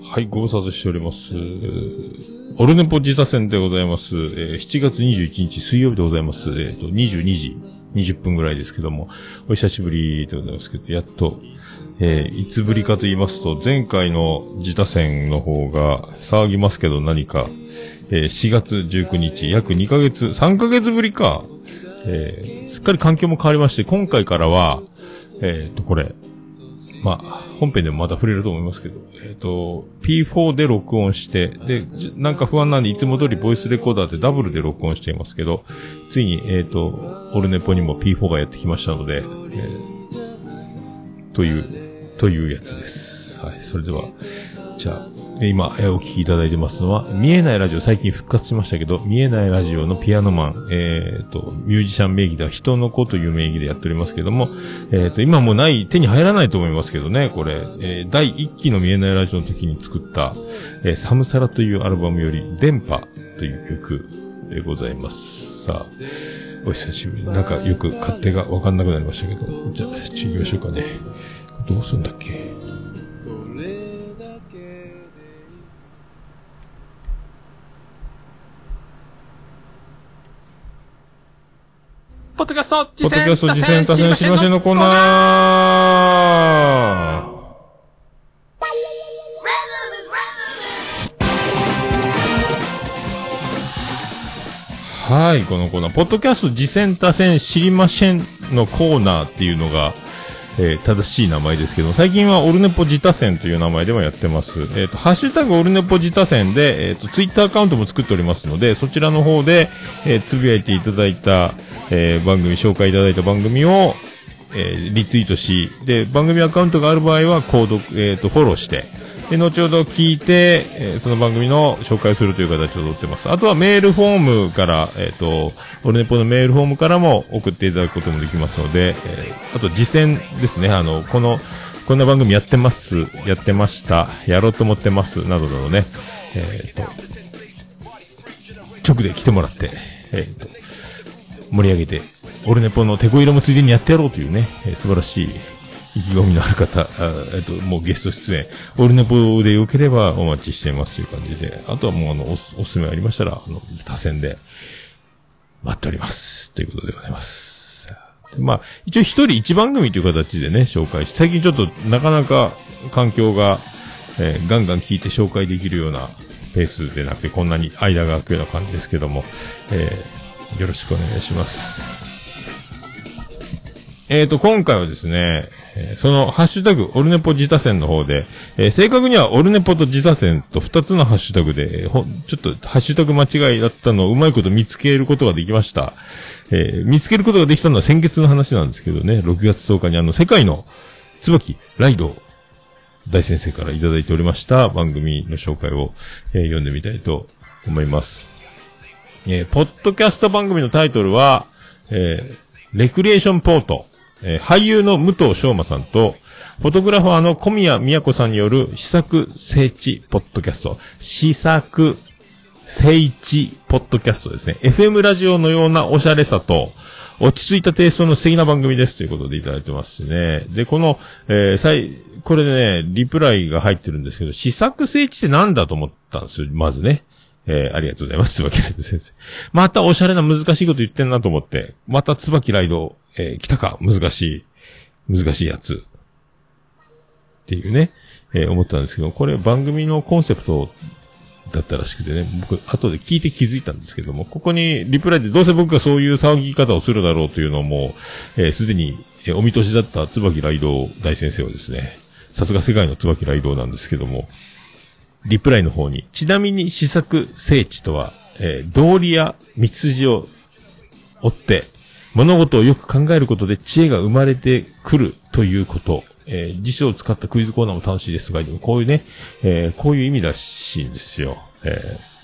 はい、ご無沙汰しております。オルネポ自他戦でございます。えー7月21日水曜日でございます。えっ、と、22時20分ぐらいですけども、お久しぶりでございますけど、やっと、えーいつぶりかと言いますと、前回の自他戦の方が騒ぎますけど何か、えー4月19日、約2ヶ月、3ヶ月ぶりか、えーすっかり環境も変わりまして、今回からは、えっ、と、これ、まあ、本編でもまた触れると思いますけど、えっ、と、P4 で録音して、で、なんか不安なんで、いつも通りボイスレコーダーでダブルで録音していますけど、ついに、えっ、と、オルネポにも P4 がやってきましたので、えーという、というやつです。はい、それでは、じゃあ、今、えお聞きいただいてますのは、見えないラジオ最近復活しましたけど、見えないラジオのピアノマン、えっ、と、ミュージシャン名義では人の子という名義でやっておりますけども、えっ、と、今もない、手に入らないと思いますけどね、これ、えー第1期の見えないラジオの時に作った、えサムサラというアルバムより、電波という曲でございます。さあ、お久しぶり。なんかよく勝手がわかんなくなりましたけど、じゃあ、行きましょうかね。どうするんだっけ？ポッドキャストポッドキャスト実践多戦知りませんのコーナー。はい、このコーナー、ポッドキャスト実践多戦知りませんのコーナーっていうのが、えー正しい名前ですけど、最近はオルネポ自他戦という名前でもやってます。えっ、と、ハッシュタグオルネポ自他戦で、えっ、と、ツイッターアカウントも作っておりますので、そちらの方で、えーつぶやいていただいた、えー番組、紹介いただいた番組を、えーリツイートし、で、番組アカウントがある場合は、購読、えっ、と、フォローして、で、後ほど聞いて、えーその番組の紹介するという形をとってます。あとはメールフォームから、えっ、と、オルネポのメールフォームからも送っていただくこともできますので、えーあと実践ですね、あの、この、こんな番組やってます、やってました、やろうと思ってます、などなどね、えっ、と、直で来てもらって、えっ、と、盛り上げて、オルネポの手こ入れもついでにやってやろうというね、え素晴らしい意気込みのある方、えっと、もうゲスト出演、オルネポでよければお待ちしていますという感じで、あとはもうあの、おすおすすめありましたら、あの、他戦で待っております。ということでございます。まあ、一応一人一番組という形でね、紹介し、最近ちょっとなかなか環境が、えーガンガン聞いて紹介できるようなペースでなくて、こんなに間が空くような感じですけども、えーよろしくお願いします。えーと、今回はですね、その、ハッシュタグ、オルネポ自他戦の方で、えー正確にはオルネポと自他戦と二つのハッシュタグで、ほちょっと、ハッシュタグ間違いだったのをうまいこと見つけることができました。えー見つけることができたのは先月の話なんですけどね、6月10日にあの、世界の、椿、ライド、大先生からいただいておりました番組の紹介を、えー読んでみたいと思います。えーポッドキャスト番組のタイトルは、えーレクリエーションポート、えー俳優の武藤昌馬さんと、フォトグラファーの小宮宮子さんによる試作聖地ポッドキャスト、試作聖地ポッドキャストですね。FM ラジオのようなおしゃれさと、落ち着いたテイストの素敵な番組ですということでいただいてますね。で、この、えー、さい、これでね、リプライが入ってるんですけど、試作聖地ってなんだと思ったんですよ、まずね。えー、ありがとうございます、椿ライド先生。またおしゃれな難しいこと言ってんなと思って、また椿ライド、えー来たか、難しい、難しいやつ。っていうね、えー思ったんですけど、これ番組のコンセプトだったらしくてね、僕、後で聞いて気づいたんですけども、ここにリプライでどうせ僕がそういう騒ぎ方をするだろうというのも、えーすでに、えお見通しだった椿ライド大先生はですね、さすが世界の椿ライドなんですけども、リプライの方に、ちなみに試作聖地とは、えー道理や道筋を追って、物事をよく考えることで知恵が生まれてくるということ。えー辞書を使ったクイズコーナーも楽しいですとか、こういうね、えーこういう意味らしいんですよ。えー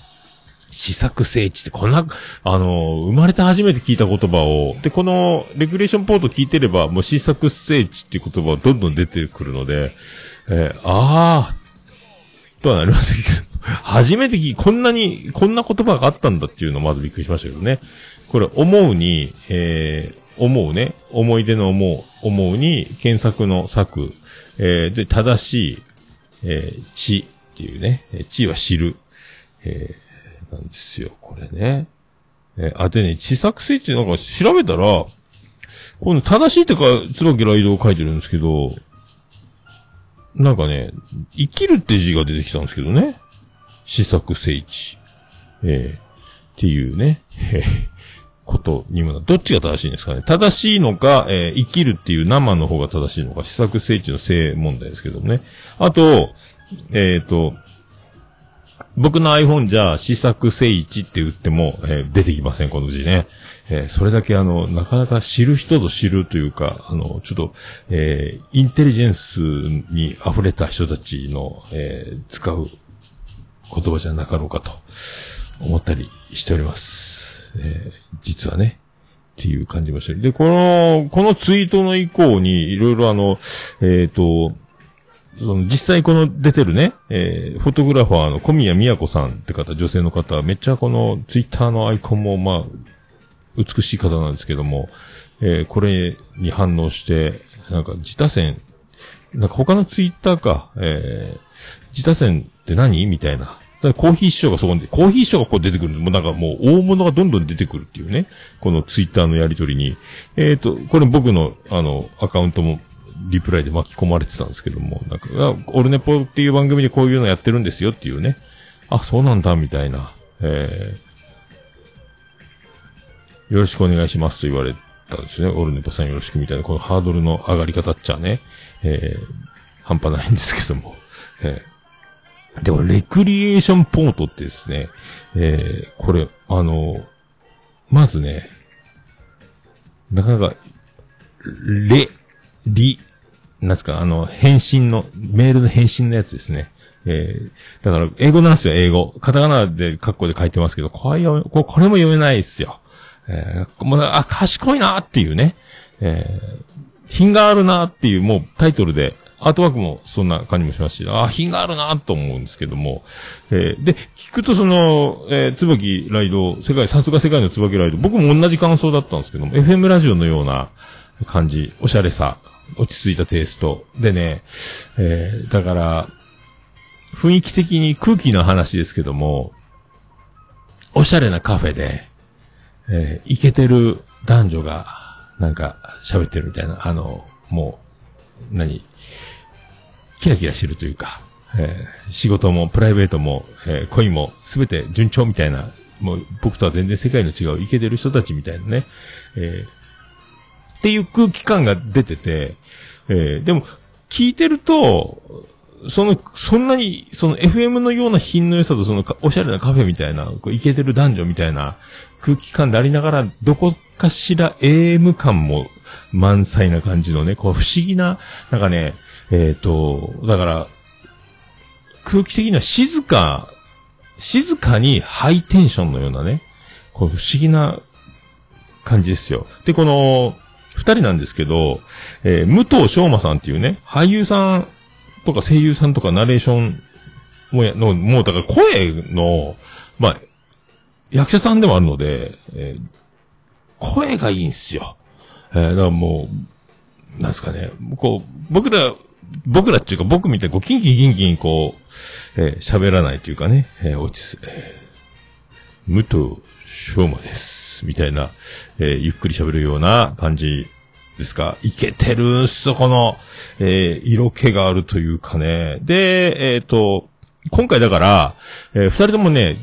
試作聖地ってこんな、あの生まれて初めて聞いた言葉を、で、このレクリエーションポート聞いてれば、もう試作聖地っていう言葉はどんどん出てくるので、えーあー、とはなりませんけど、初めて聞き、こんなに、こんな言葉があったんだっていうのをまずびっくりしましたけどね。これ、思うに、えー、思うね、思い出の思う、思うに、検索の作、えー、で、正しい、えー、知っていうね、知は知る、えー、なんですよ、これね。えー、あ、でね、知作性ってなんか調べたら、この正しいってか、椿ライドを書いてるんですけど、なんかね、生きるって字が出てきたんですけどね。試作聖地。えー、っていうね、えー、ことにもな、どっちが正しいんですかね。正しいのか、えー、生きるっていう生の方が正しいのか、試作聖地の性問題ですけどもね。あと、えっ、ー、と、僕の iPhone じゃ、試作聖地って打っても、えー、出てきません、この字ね。えー、それだけあの、なかなか知る人ぞ知るというか、あの、ちょっと、えー、インテリジェンスに溢れた人たちの、えー、使う言葉じゃなかろうかと思ったりしております。えー、実はね。っていう感じもしてる。で、この、このツイートの以降に、いろいろあの、えっ、ー、と、その実際この出てるね、えー、フォトグラファーの小宮宮子さんって方、女性の方、めっちゃこのツイッターのアイコンもまあ、美しい方なんですけども、えー、これに反応して、なんか自他線、なんか他のツイッターか、え、自他線って何？みたいな。だコーヒー師匠がそこに、コーヒー師匠がこう出てくるもうなんかもう大物がどんどん出てくるっていうね。このツイッターのやりとりに。えっ、ー、と、これ僕のあの、アカウントもリプライで巻き込まれてたんですけども、なんか、オルネポっていう番組でこういうのやってるんですよっていうね。あ、そうなんだ、みたいな。えー、よろしくお願いしますと言われたんですね。オルネポさんよろしくみたいな、このハードルの上がり方っちゃね、えー、半端ないんですけども。えー、でも、レクリエーションポートってですね、えー、これ、あの、まずね、なかなか、レ、リ、なんすか、あの、返信の、メールの返信のやつですね。えー、だから、英語なんですよ、英語。カタカナで、カッコで書いてますけど、これ読、これも読めないですよ。えー、もう、あ、賢いなっていうね。えー、品があるなっていう、もうタイトルで、アートワークもそんな感じもしますし、あ、品があるなと思うんですけども。えー、で、聞くとその、えー、椿ライド、世界、さすが世界の椿ライド、僕も同じ感想だったんですけども、FM ラジオのような感じ、おしゃれさ、落ち着いたテイスト。でね、えー、だから、雰囲気的に空気の話ですけども、おしゃれなカフェで、えー、イケてる男女が、なんか、喋ってるみたいな、あの、もう、何？キラキラしてるというか、えー、仕事もプライベートも、えー、恋もすべて順調みたいな、もう僕とは全然世界の違うイケてる人たちみたいなね、えー、っていう空気感が出てて、え、でも、聞いてると、その、そんなに、その FM のような品の良さとそのおしゃれなカフェみたいな、こう、イケてる男女みたいな空気感でありながら、どこかしら AM 感も満載な感じのね、こう不思議な、なんかね、えっ、ー、と、だから、空気的には静か、静かにハイテンションのようなね、こう不思議な感じですよ。で、この、二人なんですけど、えー、武藤昌馬さんっていうね、俳優さんとか声優さんとかナレーションもや、の、もうだから声の、まあ、役者さんでもあるので、えー、声がいいんすよ。えー、だからもう、なんですかね、こう、僕ら、僕らっていうか僕みたいにこう、キンキンキンキンこう、えー、喋らないというかね、えー、落ち着、えー、武藤昌馬です。みたいな、えー、ゆっくり喋るような感じですか。いけてるんす、この、えー、色気があるというかね。で、えっ、ー、と、今回だから、えー、二人ともね、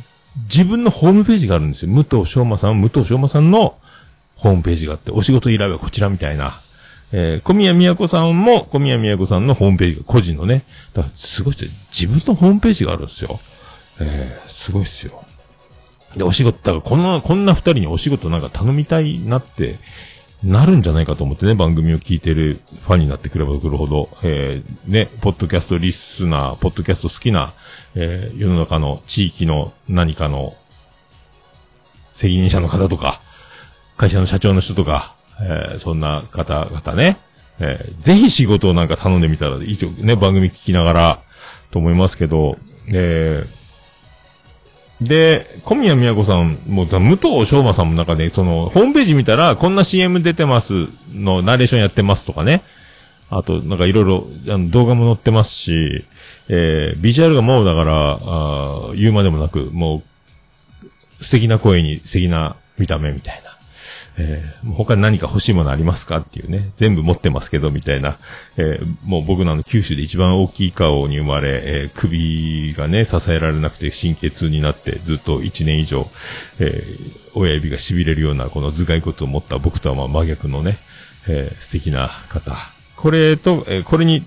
自分のホームページがあるんですよ。武藤昌馬さん、武藤昌馬さんのホームページがあって、お仕事依頼はこちらみたいな。えー、小宮宮子さんも、小宮宮子さんのホームページが、個人のね。だから、すごいっすよ。自分のホームページがあるんですよ。えー、すごいっすよ。で、お仕事、だからこんな、こんな二人にお仕事なんか頼みたいなって、なるんじゃないかと思ってね、番組を聞いてるファンになってくればくるほど、えー、ね、ポッドキャストリスナー、ポッドキャスト好きな、えー、世の中の地域の何かの責任者の方とか、会社の社長の人とか、えー、そんな方々ね、えー、ぜひ仕事をなんか頼んでみたらいいと、ね、番組聞きながら、と思いますけど、えー、で、小宮宮子さんも、武藤昌馬さんもなんかね、その、ホームページ見たら、こんな CM 出てますの、ナレーションやってますとかね。あと、なんかいろいろ、あの、動画も載ってますし、えー、ビジュアルがもうだから、あ言うまでもなく、もう、素敵な声に素敵な見た目みたいな。えー、他に何か欲しいものありますかっていうね、全部持ってますけど、みたいな。えー、もう僕のあの、九州で一番大きい顔に生まれ、えー、首がね、支えられなくて神経痛になって、ずっと一年以上、えー、親指が痺れるような、この頭蓋骨を持った僕とはまあ真逆のね、えー、素敵な方。これと、えー、これに、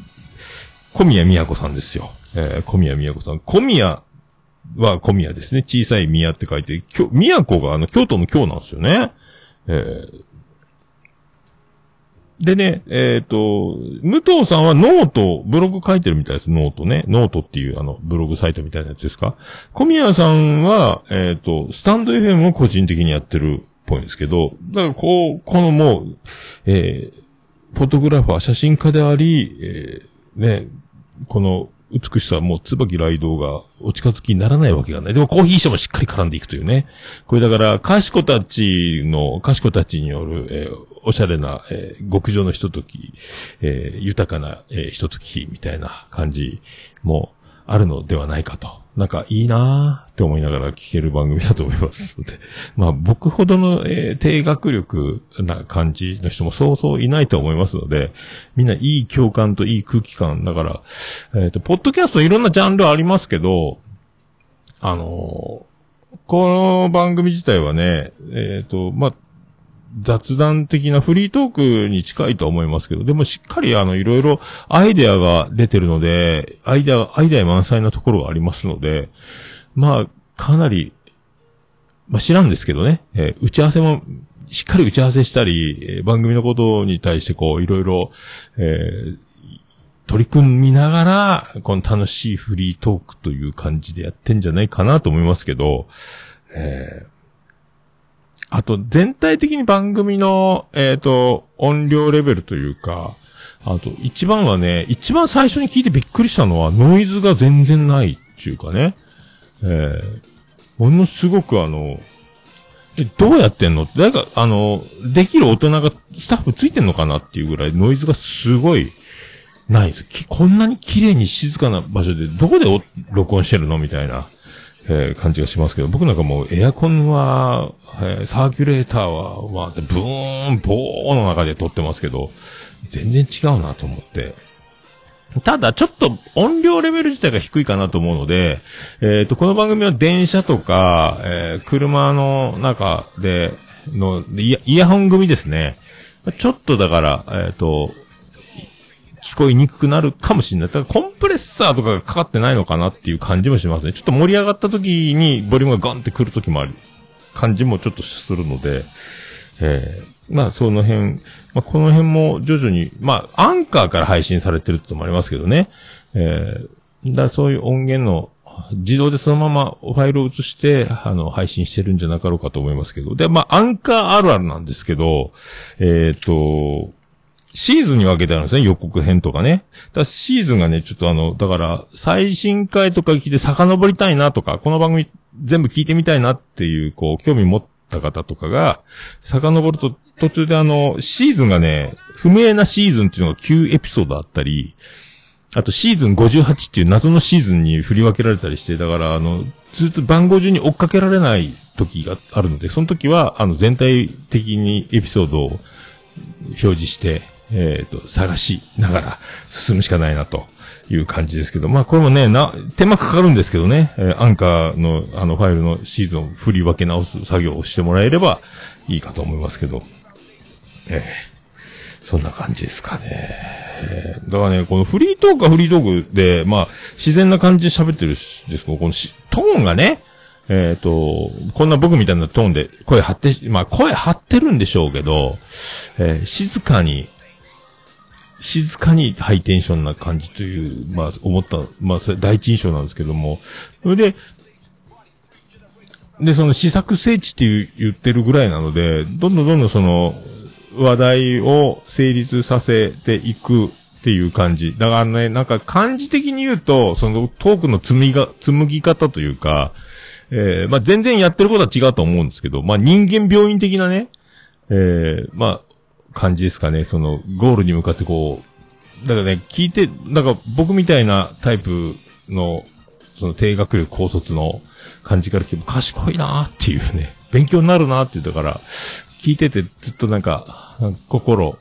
小宮宮子さんですよ。えー、小宮宮子さん。小宮は小宮ですね。小さい宮って書いて、宮子があの、京都の京なんですよね。えー、でね、えっ、ー、と、武藤さんはノート、ブログ書いてるみたいです。ノートね。ノートっていうあの、ブログサイトみたいなやつですか？小宮さんは、えっ、ー、と、スタンド FM を個人的にやってるっぽいんですけど、だからこう、このもう、えー、フォトグラファー、写真家であり、えー、ね、この、美しさも椿雷道がお近づきにならないわけがない。でもコーヒー社もしっかり絡んでいくというね。これだから、かしこたちの、かしこたちによる、えー、おしゃれな、えー、極上のひととき、えー、豊かな、えー、ひとときみたいな感じもあるのではないかと。なんかいいなーって思いながら聞ける番組だと思いますで。まあ僕ほどの、えー、低学力な感じの人もそうそういないと思いますので、みんないい共感といい空気感。だから、えっ、ー、と、ポッドキャストいろんなジャンルありますけど、あのー、この番組自体はね、えっ、と、まあ、雑談的なフリートークに近いと思いますけど、でもしっかりあの、いろいろアイデアが出てるので、アイデア、アイデア満載なところがありますので、まあ、かなり、まあ知らんですけどね、えー、打ち合わせも、しっかり打ち合わせしたり、えー、番組のことに対してこう、いろいろ、えー、取り組みながら、この楽しいフリートークという感じでやってんじゃないかなと思いますけど、えー、あと、全体的に番組の、えっ、ー、と、音量レベルというか、あと、一番はね、一番最初に聞いてびっくりしたのは、ノイズが全然ないっていうかね、えー、ものすごくあの、え、どうやってんの、なんか、あの、できる大人がスタッフついてんのかなっていうぐらいノイズがすごいないです。こんなに綺麗に静かな場所でどこで録音してるの？みたいな。えー、感じがしますけど、僕なんかもうエアコンは、えー、サーキュレーターは、まあ、ブーン、ボーの中で撮ってますけど、全然違うなと思って。ただ、ちょっと音量レベル自体が低いかなと思うので、えっ、ー、と、この番組は電車とか、えー、車の中でのイヤホン組ですね。ちょっとだから、えっ、ー、と、聞こえにくくなるかもしれない。だからコンプレッサーとかがかかってないのかなっていう感じもしますね。ちょっと盛り上がった時にボリュームがガンってくる時もある感じもちょっとするので、えー、まあその辺、まあこの辺も徐々に、まあアンカーから配信されてるってのもありますけどね。えー、だそういう音源の自動でそのままファイルを移して、あの、配信してるんじゃなかろうかと思いますけど。で、まあ、アンカーあるあるなんですけど、えっ、ー、と、シーズンに分けてあるんですね、予告編とかね。だかシーズンがね、ちょっとあの、だから、最新回とか聞いて遡りたいなとか、この番組全部聞いてみたいなっていう、こう、興味持った方とかが、遡ると、途中であの、シーズンがね、不明なシーズンっていうのが9エピソードあったり、あとシーズン58っていう謎のシーズンに振り分けられたりして、だからあの、ずっと番号順に追っかけられない時があるので、その時は、あの、全体的にエピソードを表示して、えっ、ー、と、探しながら進むしかないなという感じですけど、まあこれもね、な、手間かかるんですけどね、えー、アンカーのあのファイルのシーズンを振り分け直す作業をしてもらえればいいかと思いますけど、えー、そんな感じですかね。えー、だからね、このフリートークはフリートークで、まあ、自然な感じで喋ってるんですけど、このトーンがね、えっ、ー、と、こんな僕みたいなトーンで声張って、まあ声張ってるんでしょうけど、えー、静かに静かにハイテンションな感じという、まあ、思った、まあ、第一印象なんですけども、それで、で、その試作聖地って言ってるぐらいなので、どんどんどんどんその、話題を成立させていくっていう感じ。だからね、なんか漢字的に言うと、そのトークの紡ぎが、紡ぎ方というか、えー、まあ、全然やってることは違うと思うんですけど、まあ、人間病院的なね、えー、まあ、感じですかね。その、ゴールに向かってこう、だからね、聞いて、なんか僕みたいなタイプの、その低学力高卒の感じから聞いて、賢いなーっていうね、勉強になるなーって言ったから、聞いててずっとなんか、心、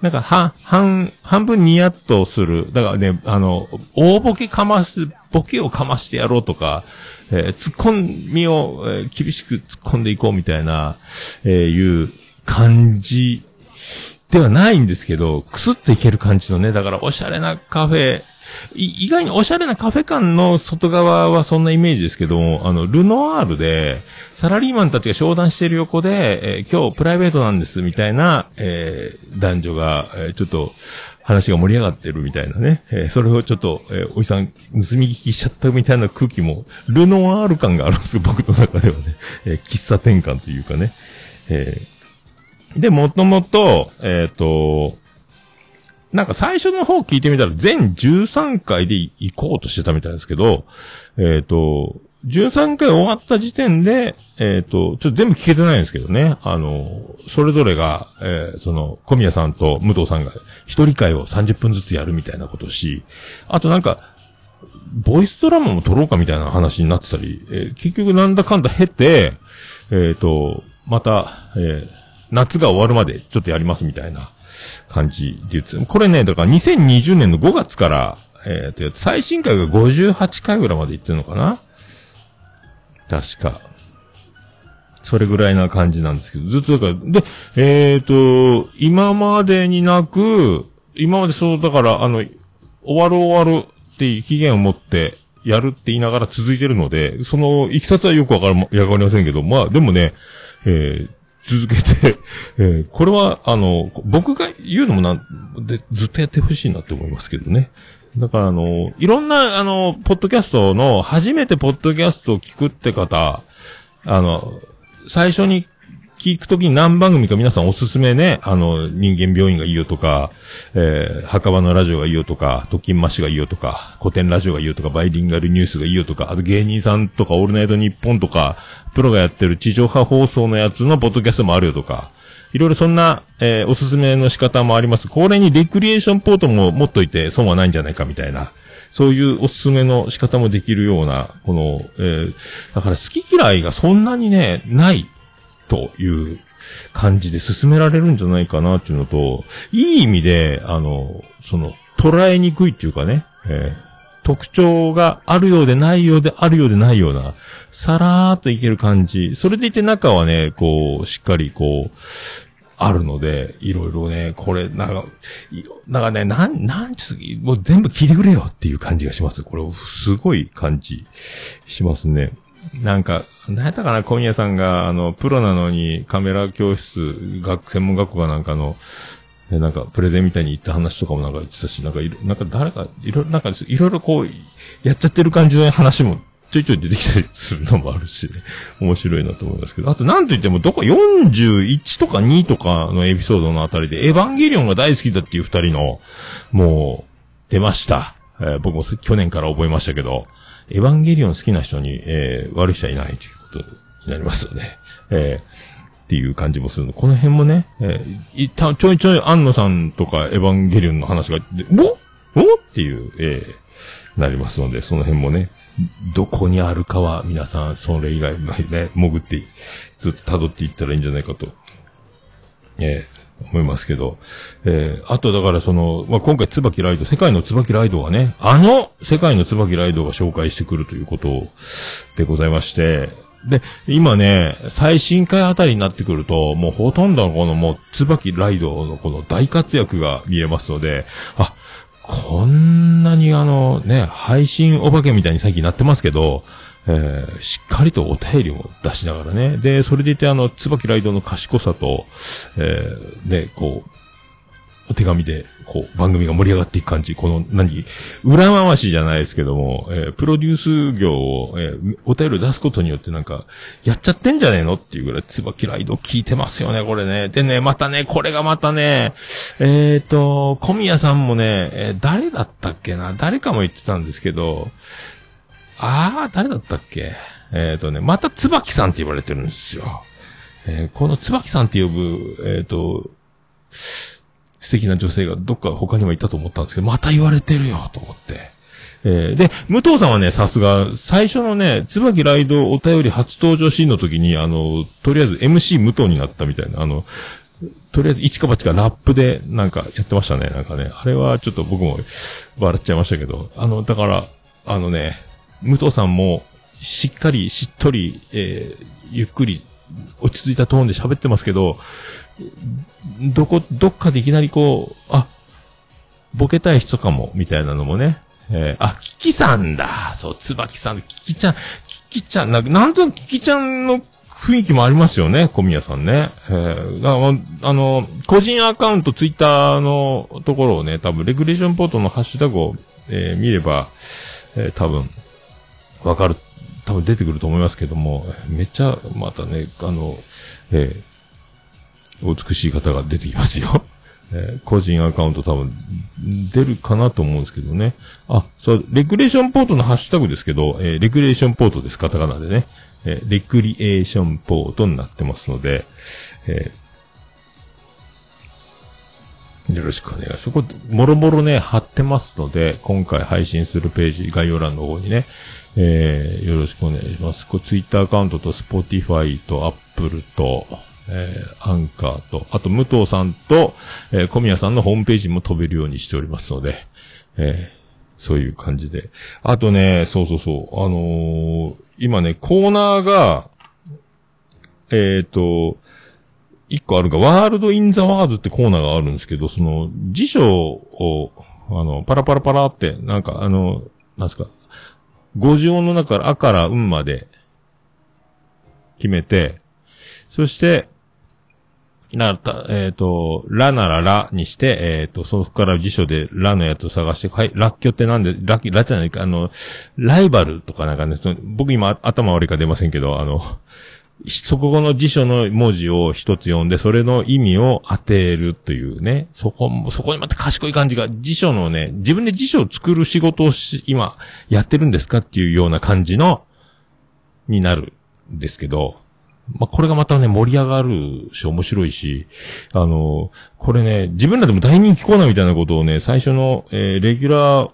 なんか、半、半、半分ニヤッとする。だからね、あの、大ボケかます、ボケをかましてやろうとか、えー、突っ込みを、えー、厳しく突っ込んでいこうみたいな、えー、いう感じではないんですけど、くすっといける感じのね、だからおしゃれなカフェ、意外におしゃれなカフェ館の外側はそんなイメージですけども、あの、ルノアールで、サラリーマンたちが商談してる横で、えー、今日プライベートなんです、みたいな、えー、男女が、えー、ちょっと、話が盛り上がってるみたいなね。えー、それをちょっと、えー、おじさん、盗み聞きしちゃったみたいな空気も、ルノアール感があるんですよ、僕の中ではね。えー、喫茶店感というかね。えー、で、もともと、えっ、と、なんか最初の方聞いてみたら全13回で行こうとしてたみたいですけど、えっ、と、13回終わった時点で、えっ、ー、と、ちょっと全部聞けてないんですけどね。あの、それぞれが、えー、その、小宮さんと武藤さんが一人会を30分ずつやるみたいなことし、あとなんか、ボイスドラマも撮ろうかみたいな話になってたり、えー、結局なんだかんだ経て、えっ、と、また、えー、夏が終わるまでちょっとやりますみたいな感じで言って、これね、だから2020年の5月から、えっ、ー、と、最新回が58回ぐらいまで行ってるのかな？確か。それぐらいな感じなんですけど、ずっとだから、で、えっ、ー、と、今までになく、今までそう、だから、あの、終わる終わるっていう期限を持ってやるって言いながら続いてるので、その、いきさつはよくわかる、やわかりませんけど、まあ、でもね、えー、続けて、えー、これは、あの、僕が言うのもなんで、ずっとやってほしいなって思いますけどね。だからあの、いろんな、あの、ポッドキャストの、初めてポッドキャストを聞くって方、あの、最初に聞くときに何番組か皆さんおすすめね、あの、人間病院がいいよとか、えー、墓場のラジオがいいよとか、特勤マシがいいよとか、古典ラジオがいいよとか、バイリンガルニュースがいいよとか、あと芸人さんとか、オールナイトニッポンとか、プロがやってる地上波放送のやつのポッドキャストもあるよとか、いろいろそんな、えー、おすすめの仕方もあります。これにレクリエーションポートも持っといて損はないんじゃないかみたいな。そういうおすすめの仕方もできるような、この、えー、だから好き嫌いがそんなにね、ないという感じで進められるんじゃないかなっていうのと、いい意味で、あの、その、捉えにくいっていうかね、えー特徴があるようでないようであるようでないような、さらーっといける感じ。それでいて中はね、こう、しっかりこう、あるので、いろいろね、これ、なんか、なんかね、なん、なんつ、もう全部聞いてくれよっていう感じがします。これ、すごい感じしますね。なんか、なんやったかな、今夜さんが、あの、プロなのにカメラ教室、学、専門学校かなんかの、で、なんか、プレゼンみたいに言った話とかもなんか言ってたし、なんかい、なんか誰か、いろいろ、なんか、いろいろこう、やっちゃってる感じの話も、ちょいちょい出てきたりするのもあるし、ね、面白いなと思いますけど。あと、なんと言っても、どこ、41とか2とかのエピソードのあたりで、エヴァンゲリオンが大好きだっていう二人の、もう、出ました。えー、僕も去年から覚えましたけど、エヴァンゲリオン好きな人に、えー、悪い人はいないということになりますよね。えーっていう感じもするの。この辺もね、えー、いた、ちょいちょい、安野さんとか、エヴァンゲリオンの話が、おおっていう、えー、なりますので、その辺もね、どこにあるかは、皆さん、それ以外ね、潜って、ずっと辿っていったらいいんじゃないかと、えー、思いますけど、えー、あとだからその、まあ、今回椿ライド、世界の椿ライドがね、あの世界の椿ライドが紹介してくるということでございまして、で、今ね、最新回あたりになってくると、もうほとんどのこのもう、椿ライドのこの大活躍が見えますので、あ、こんなにあの、ね、配信お化けみたいに最近なってますけど、えー、しっかりとお便りも出しながらね。で、それでいてあの、椿ライドの賢さと、えー、ね、こう、お手紙で、こう、番組が盛り上がっていく感じ。この、何、裏回しじゃないですけども、えー、プロデュース業を、えー、お便り出すことによってなんか、やっちゃってんじゃねえのっていうぐらい、つばきライド聞いてますよね、これね。でね、またね、これがまたね、えっ、ー、と、小宮さんもね、え、誰だったっけな？誰かも言ってたんですけど、あー、誰だったっけ？えっ、とね、また椿さんって言われてるんですよ。えーこの椿さんって呼ぶ、えっ、と、素敵な女性がどっか他にもいたと思ったんですけど、また言われてるよ、と思って。えーで、武藤さんはね、さすが、最初のね、椿ライドお便り初登場シーンの時に、あの、とりあえず MC 武藤になったみたいな、あの、とりあえず一か八かラップでなんかやってましたね、なんかね。あれはちょっと僕も笑っちゃいましたけど、あの、だから、あのね、武藤さんも、しっかり、しっとり、えーゆっくり、落ち着いたトーンで喋ってますけど、どこ、どっかでいきなりこう、あ、ボケたい人かも、みたいなのもね。えーあ、キキさんだ。そう、椿さん、キキちゃん、キキちゃん、ななんとなくキキちゃんの雰囲気もありますよね、小宮さんね。えー、あの、個人アカウント、ツイッターのところをね、多分、レギュレーションポートのハッシュタグを、えー見れば、えー多分、わかる、多分出てくると思いますけども、めっちゃ、またね、あの、えー美しい方が出てきますよ。えー個人アカウント多分出るかなと思うんですけどね。あ、そう、レクレーションポートのハッシュタグですけど、えーレクレーションポートです、カタカナでね。えーレクリエーションポートになってますので、えよろしくお願いします。そこ、もろもろね、貼ってますので、今回配信するページ、概要欄の方にね、えーよろしくお願いします。これ、ツイッターアカウントと、スポティファイと、アップルと、えーアンカーと、あと、武藤さんと、えー小宮さんのホームページも飛べるようにしておりますので、えーそういう感じで。あとね、そうそうそう、あのー今ね、コーナーが、えっ、と、一個あるが、ワールド・イン・ザ・ワーズってコーナーがあるんですけど、その、辞書を、あの、パラパラパラって、なんか、あの、なんですか、50音の中から、あから、うんまで、決めて、そして、なた、えっ、と、ラならラにして、えっ、と、そこから辞書でラのやつを探して、はい、ラッキョってなんで、ラッキ、ラじゃないか、あの、ライバルとかなんかね、その僕今頭悪いか出ませんけど、あの、そこの辞書の文字を一つ読んで、それの意味を当てるというね、そこも、そこにまた賢い感じが、辞書のね、自分で辞書を作る仕事をし、今、やってるんですかっていうような感じの、になるんですけど、まあ、これがまたね、盛り上がるし、面白いし、あの、これね、自分らでも大人気コーナーみたいなことをね、最初の、えーレギュラー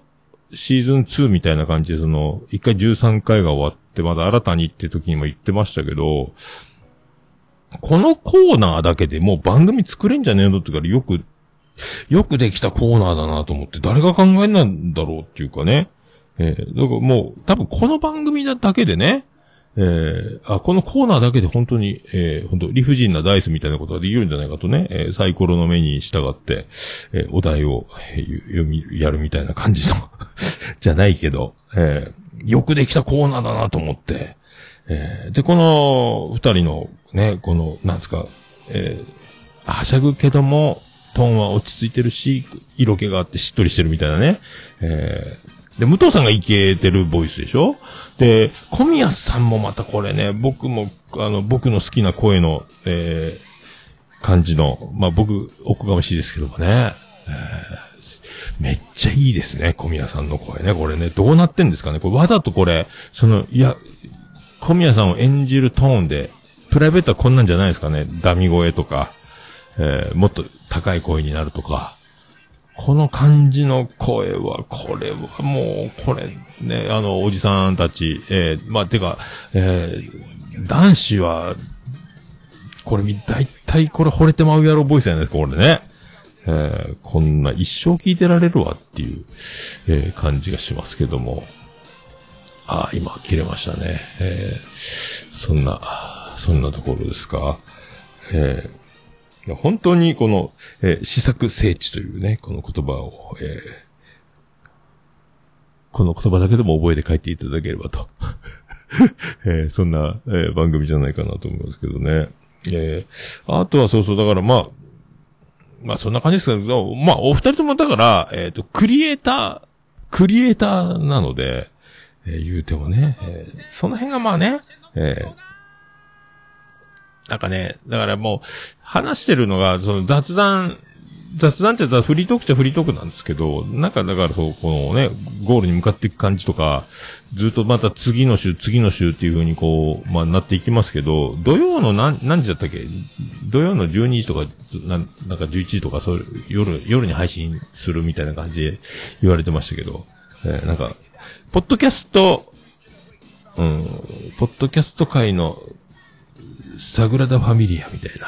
シーズン2みたいな感じで、その、一回13回が終わって、まだ新たにって時にも言ってましたけど、このコーナーだけでもう番組作れんじゃねえのってからよく、よくできたコーナーだなと思って、誰が考えなんだろうっていうかね。えーだからもう、多分この番組だけでね、えーあ、このコーナーだけで本当に、えー本当理不尽なダイスみたいなことができるんじゃないかとね、えーサイコロの目に従って、えーお題を、えー読み、やるみたいな感じの、じゃないけど、えーよくできたコーナーだなと思って、えーで、この二人のね、この、なんですか、えーはしゃぐけども、トーンは落ち着いてるし、色気があってしっとりしてるみたいなね。えーで、武藤さんがイケてるボイスでしょ？で、小宮さんもまたこれね、僕も、あの、僕の好きな声の、えー感じの、まあ、僕、おこがましいですけどもね。えーめっちゃいいですね、小宮さんの声ね。これね、どうなってんですかねこれわざとこれ、その、いや、小宮さんを演じるトーンで、プライベートはこんなんじゃないですかね。ダミ声とか、えーもっと高い声になるとか。この感じの声は、これはもう、これ、ね、あの、おじさんたち、えーまあ、てか、えー男子は、これ、だいたいこれ惚れてまうやろボイスじゃないですか、これね。えーこんな一生聞いてられるわっていう、えー感じがしますけども。ああ、今、切れましたね。えーそんな、そんなところですか。えー本当にこの、えー試作聖地というね、この言葉を、えーこの言葉だけでも覚えて帰っていただければと。えーそんな、えー番組じゃないかなと思いますけどね。えーあとはそうそう、だからまあ、まあそんな感じですけど、まあお二人ともだから、えっ、と、クリエイター、クリエイターなので、えー言うてもね、えーその辺がまあね、えーなんかね、だからもう、話してるのが、その雑談雑談って言ったらフリートークっちゃフリートークなんですけど、なんかだからそう、このね、ゴールに向かっていく感じとか、ずっとまた次の週、次の週っていう風にこう、まあなっていきますけど、土曜の何、何時だったっけ？土曜の12時とか、ななんか11時とか、そう、夜、夜に配信するみたいな感じで言われてましたけど、えーなんか、ポッドキャスト、うん、ポッドキャスト界の、サグラダ・ファミリアみたいな、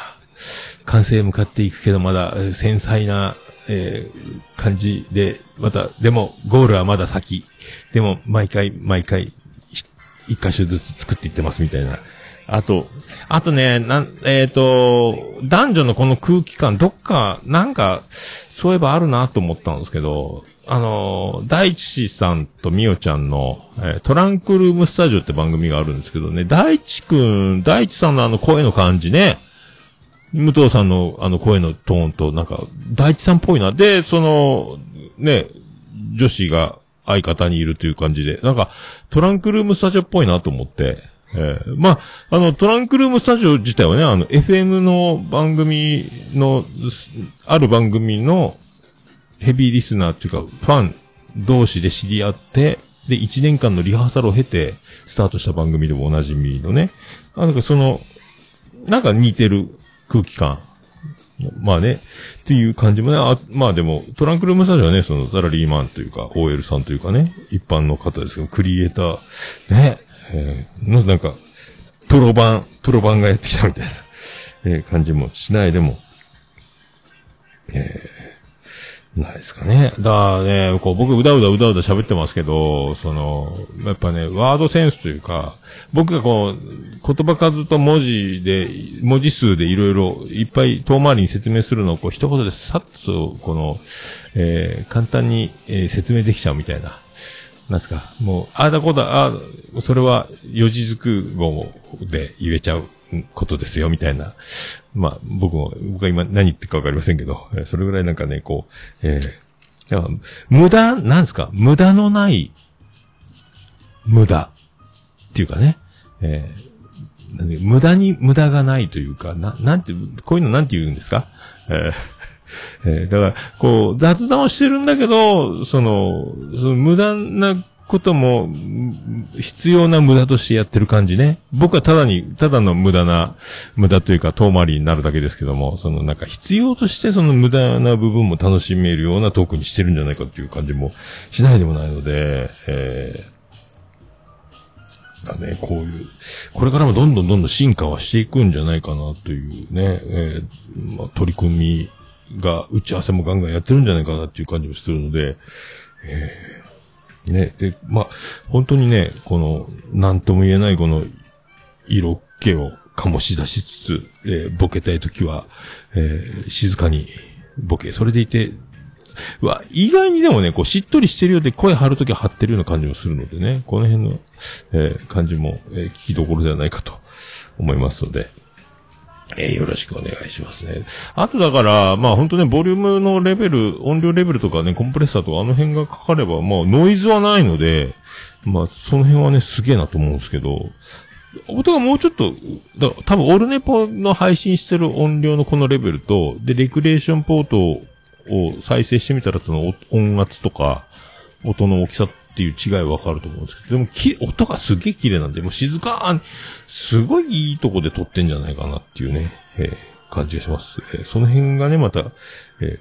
完成へ向かっていくけど、まだ、繊細な、えー感じで、また、でも、ゴールはまだ先。でも、毎回、毎回、一箇所ずつ作っていってますみたいな。あと、あとね、なん、えっ、と、男女のこの空気感、どっか、なんか、そういえばあるなと思ったんですけど、あの、大地さんとみおちゃんの、えートランクルームスタジオって番組があるんですけどね、大地くん、大地さんのあの声の感じね、武藤さんのあの声のトーンと、なんか、大地さんっぽいな。で、その、ね、女子が相方にいるという感じで、なんか、トランクルームスタジオっぽいなと思って、えーまあ、あの、トランクルームスタジオ自体はね、あの、FM の番組の、ある番組のヘビーリスナーっていうか、ファン同士で知り合って、で、1年間のリハーサルを経て、スタートした番組でもおなじみのね、なんかその、なんか似てる空気感。まあね、っていう感じもね、あまあでも、トランクルームスタジオはね、そのサラリーマンというか、OL さんというかね、一般の方ですけど、クリエイター、ね、えーのなんか、プロ版、プロ版がやってきたみたいな、えー感じもしないでも、えーないですかね。だからね、こう僕うだうだうだうだ喋ってますけど、その、やっぱね、ワードセンスというか、僕がこう、言葉数と文字で、文字数でいろいろいっぱい遠回りに説明するのをこう一言でさっと、この、えー簡単に、えー説明できちゃうみたいな。なんですか、もう、ああだこうだ、ああ、それは四字熟語で言えちゃうことですよ、みたいな。まあ、僕も、僕は今何言ってるかわかりませんけど、それぐらいなんかね、こう、えーだから無駄、なんですか？無駄のない、無駄。っていうかね、えー無駄に無駄がないというか、な、なんて、こういうのなんて言うんですか？えーえーだから、こう、雑談をしてるんだけど、その、その無駄なことも、必要な無駄としてやってる感じね。僕はただに、ただの無駄な、無駄というか遠回りになるだけですけども、そのなんか必要としてその無駄な部分も楽しめるようなトークにしてるんじゃないかっていう感じもしないでもないので、えーだね、こういう、これからもどんどんどんどん進化はしていくんじゃないかなというね、えーまあ、取り組みが、打ち合わせもガンガンやってるんじゃないかなっていう感じもするので、えーね、で、まあ、本当にね、この、なんとも言えないこの、色気を醸し出しつつ、えーボケたいときは、えー静かにボケ、それでいて、うわ、意外にでもね、こう、しっとりしてるようで声張るときは張ってるような感じもするのでね、この辺の、えー感じも、えー聞きどころではないかと思いますので、えーよろしくお願いしますね。あとだから、まあ本当ね、ボリュームのレベル、音量レベルとかね、コンプレッサーとかあの辺がかかれば、まあノイズはないので、まあその辺はね、すげえなと思うんですけど、音がもうちょっと、だ多分オルネポの配信してる音量のこのレベルと、で、レクレーションポートを再生してみたらその音圧とか、音の大きさっていう違いわかると思うんですけど、でもき、音がすげえ綺麗なんで、もう静かに、すごいいいとこで撮ってんじゃないかなっていうね、えー感じがします。えーその辺がね、また、えー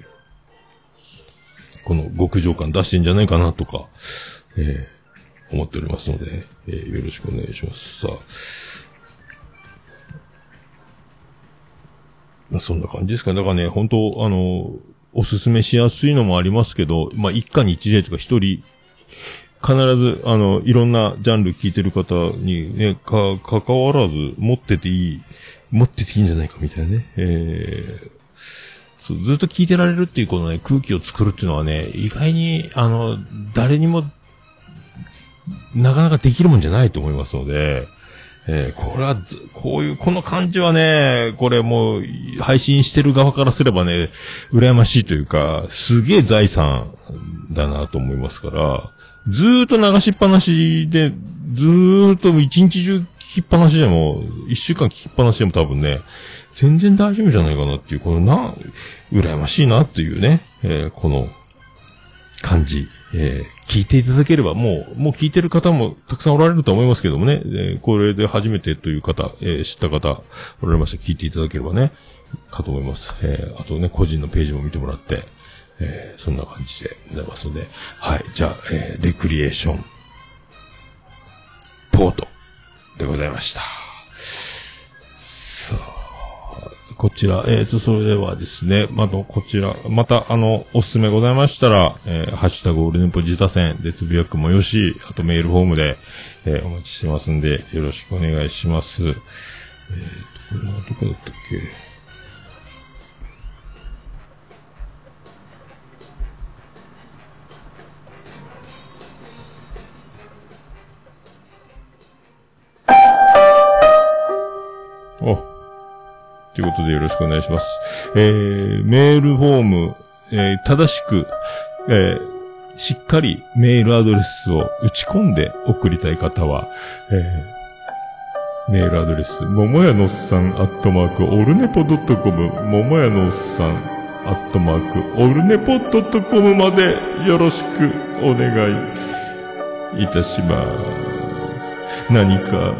この極上感出してんじゃないかなとか、えー思っておりますので、えーよろしくお願いします。さあ。まあ、そんな感じですかね。だからね、本当あの、おすすめしやすいのもありますけど、まあ、一家に一例とか一人、必ず、あの、いろんなジャンル聞いてる方にね、か、関わらず、持ってていい、持ってていいんじゃないかみたいなね。えーそうずっと聞いてられるっていうこのね、空気を作るっていうのはね、意外に、あの、誰にも、なかなかできるもんじゃないと思いますので、えーこれはず、こういう、この感じはね、これもう、配信してる側からすればね、羨ましいというか、すげえ財産だなと思いますから、ずーっと流しっぱなしで、ずーっと一日中聞きっぱなしでも、一週間聞きっぱなしでも多分ね、全然大丈夫じゃないかなっていう、このな、羨ましいなっていうね、えーこの、感じ、えー聞いていただければ、もう、もう聞いてる方もたくさんおられると思いますけどもね、えーこれで初めてという方、えー知った方、おられました聞いていただければね、かと思います。えーあとね、個人のページも見てもらって、えーそんな感じでございますので、はい、じゃあ、えーレクリエーション、ポートでございました。さあ、こちら、えっ、と、それではですね、また、こちら、また、あの、おすすめございましたら、えーハッシュタグオールネポ自他戦でつぶやくもよし、あとメールフォームで、えーお待ちしてますんで、よろしくお願いします。えっ、と、これはどこだったっけ？ということでよろしくお願いします。えー、メールフォーム、えー、正しく、えー、しっかりメールアドレスを打ち込んで送りたい方は、えー、メールアドレス、ももやのっさん、アットマーク、オルネポドットコム、ももやのっさん、アットマーク、オルネポドットコムまでよろしくお願いいたします。何か、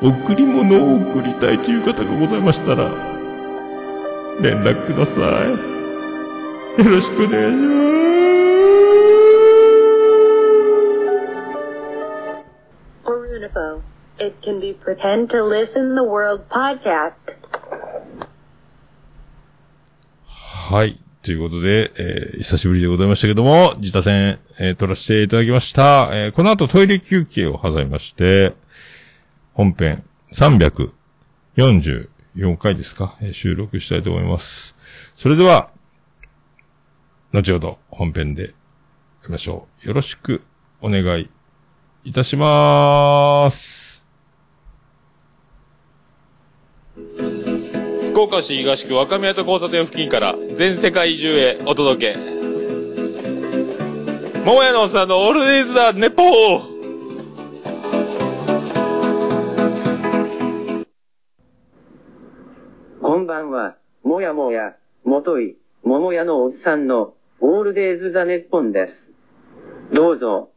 贈り物を贈りたいという方がございましたら、連絡ください。よろしくお願いしま Orunipo. It can be pretend to listen the world podcast. す。はい。ということで、えー久しぶりでございましたけども、自他戦、えー撮らせていただきました。えーこの後トイレ休憩を挟みまして、本編4回ですか、えー収録したいと思います。それでは、後ほど本編でやりましょう。よろしくお願いいたしまーす。福岡市東区若宮と交差点付近から全世界中へお届け。桃屋のおっさんのオールディーズ・ザ・ネポーんばんは、もやもや、もとい、ももやのおっさんの、オールデイズ・ザ・ネッポンです。どうぞ、